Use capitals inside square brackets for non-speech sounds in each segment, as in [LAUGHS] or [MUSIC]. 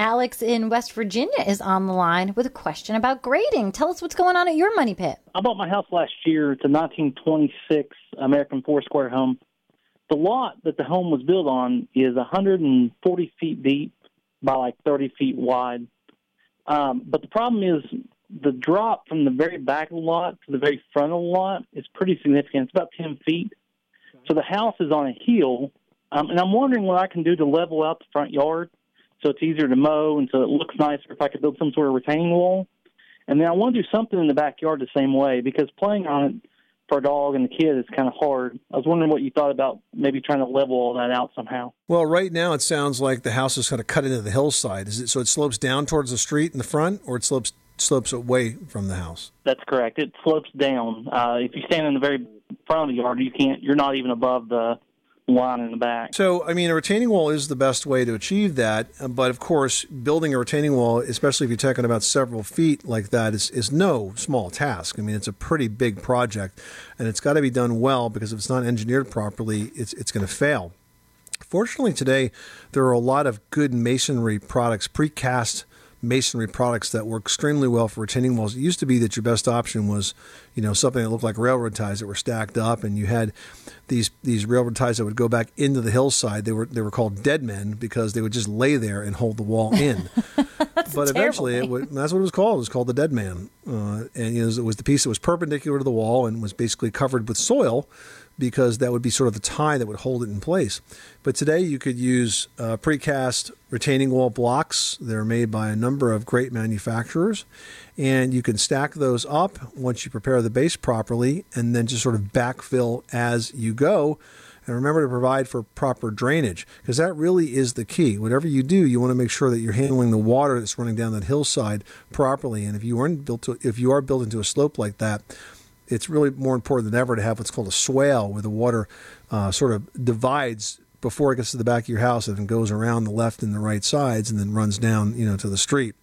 Alex in West Virginia is on the line with a question about grading. Tell us what's going on at your money pit. I bought my house last year. It's a 1926 American four square home. The lot that the home was built on is 140 feet deep by like 30 feet wide. Um, but the problem is the drop from the very back of the lot to the very front of the lot is pretty significant. It's about 10 feet. So the house is on a hill, um, and I'm wondering what I can do to level out the front yard so it's easier to mow and so it looks nicer if I could build some sort of retaining wall. And then I want to do something in the backyard the same way because playing on it for a dog and the kid is kind of hard. I was wondering what you thought about maybe trying to level all that out somehow. Well, right now it sounds like the house is kind of cut into the hillside. Is it so it slopes down towards the street in the front, or it slopes slopes away from the house? That's correct. It slopes down. Uh, if you stand in the very front of the yard, you can't. You're not even above the line in the back. So, I mean, a retaining wall is the best way to achieve that. But of course, building a retaining wall, especially if you're talking about several feet like that, is, is no small task. I mean, it's a pretty big project, and it's got to be done well because if it's not engineered properly, it's it's going to fail. Fortunately, today there are a lot of good masonry products, precast masonry products that work extremely well for retaining walls. It used to be that your best option was, you know, something that looked like railroad ties that were stacked up, and you had these these railroad ties that would go back into the hillside. They were they were called dead men because they would just lay there and hold the wall in. [LAUGHS] but eventually, it would, that's what it was called. It was called the dead man, uh, and you know, it was the piece that was perpendicular to the wall and was basically covered with soil because that would be sort of the tie that would hold it in place. But today you could use uh, precast retaining wall blocks. They're made by a number of great manufacturers. And you can stack those up once you prepare the base properly and then just sort of backfill as you go. And remember to provide for proper drainage because that really is the key. Whatever you do, you want to make sure that you're handling the water that's running down that hillside properly. And if you aren't built to, if you are built into a slope like that, it's really more important than ever to have what's called a swale, where the water uh, sort of divides before it gets to the back of your house and goes around the left and the right sides and then runs down, you know, to the street.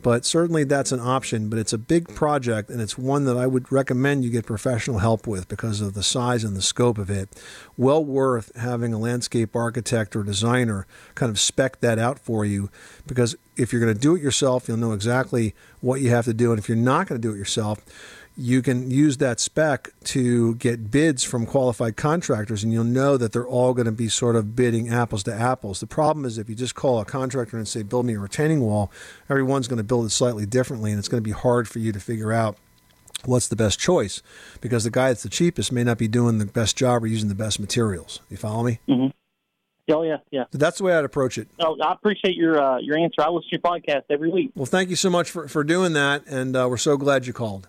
But certainly that's an option, but it's a big project and it's one that I would recommend you get professional help with because of the size and the scope of it. Well worth having a landscape architect or designer kind of spec that out for you because if you're going to do it yourself, you'll know exactly what you have to do. And if you're not going to do it yourself, you can use that spec to get bids from qualified contractors, and you'll know that they're all going to be sort of bidding apples to apples. The problem is if you just call a contractor and say, build me a retaining wall, everyone's going to build it slightly differently, and it's going to be hard for you to figure out what's the best choice because the guy that's the cheapest may not be doing the best job or using the best materials. You follow me? Mm-hmm. Oh yeah, yeah. So that's the way I'd approach it. Oh, I appreciate your uh, your answer. I listen to your podcast every week. Well, thank you so much for, for doing that, and uh, we're so glad you called.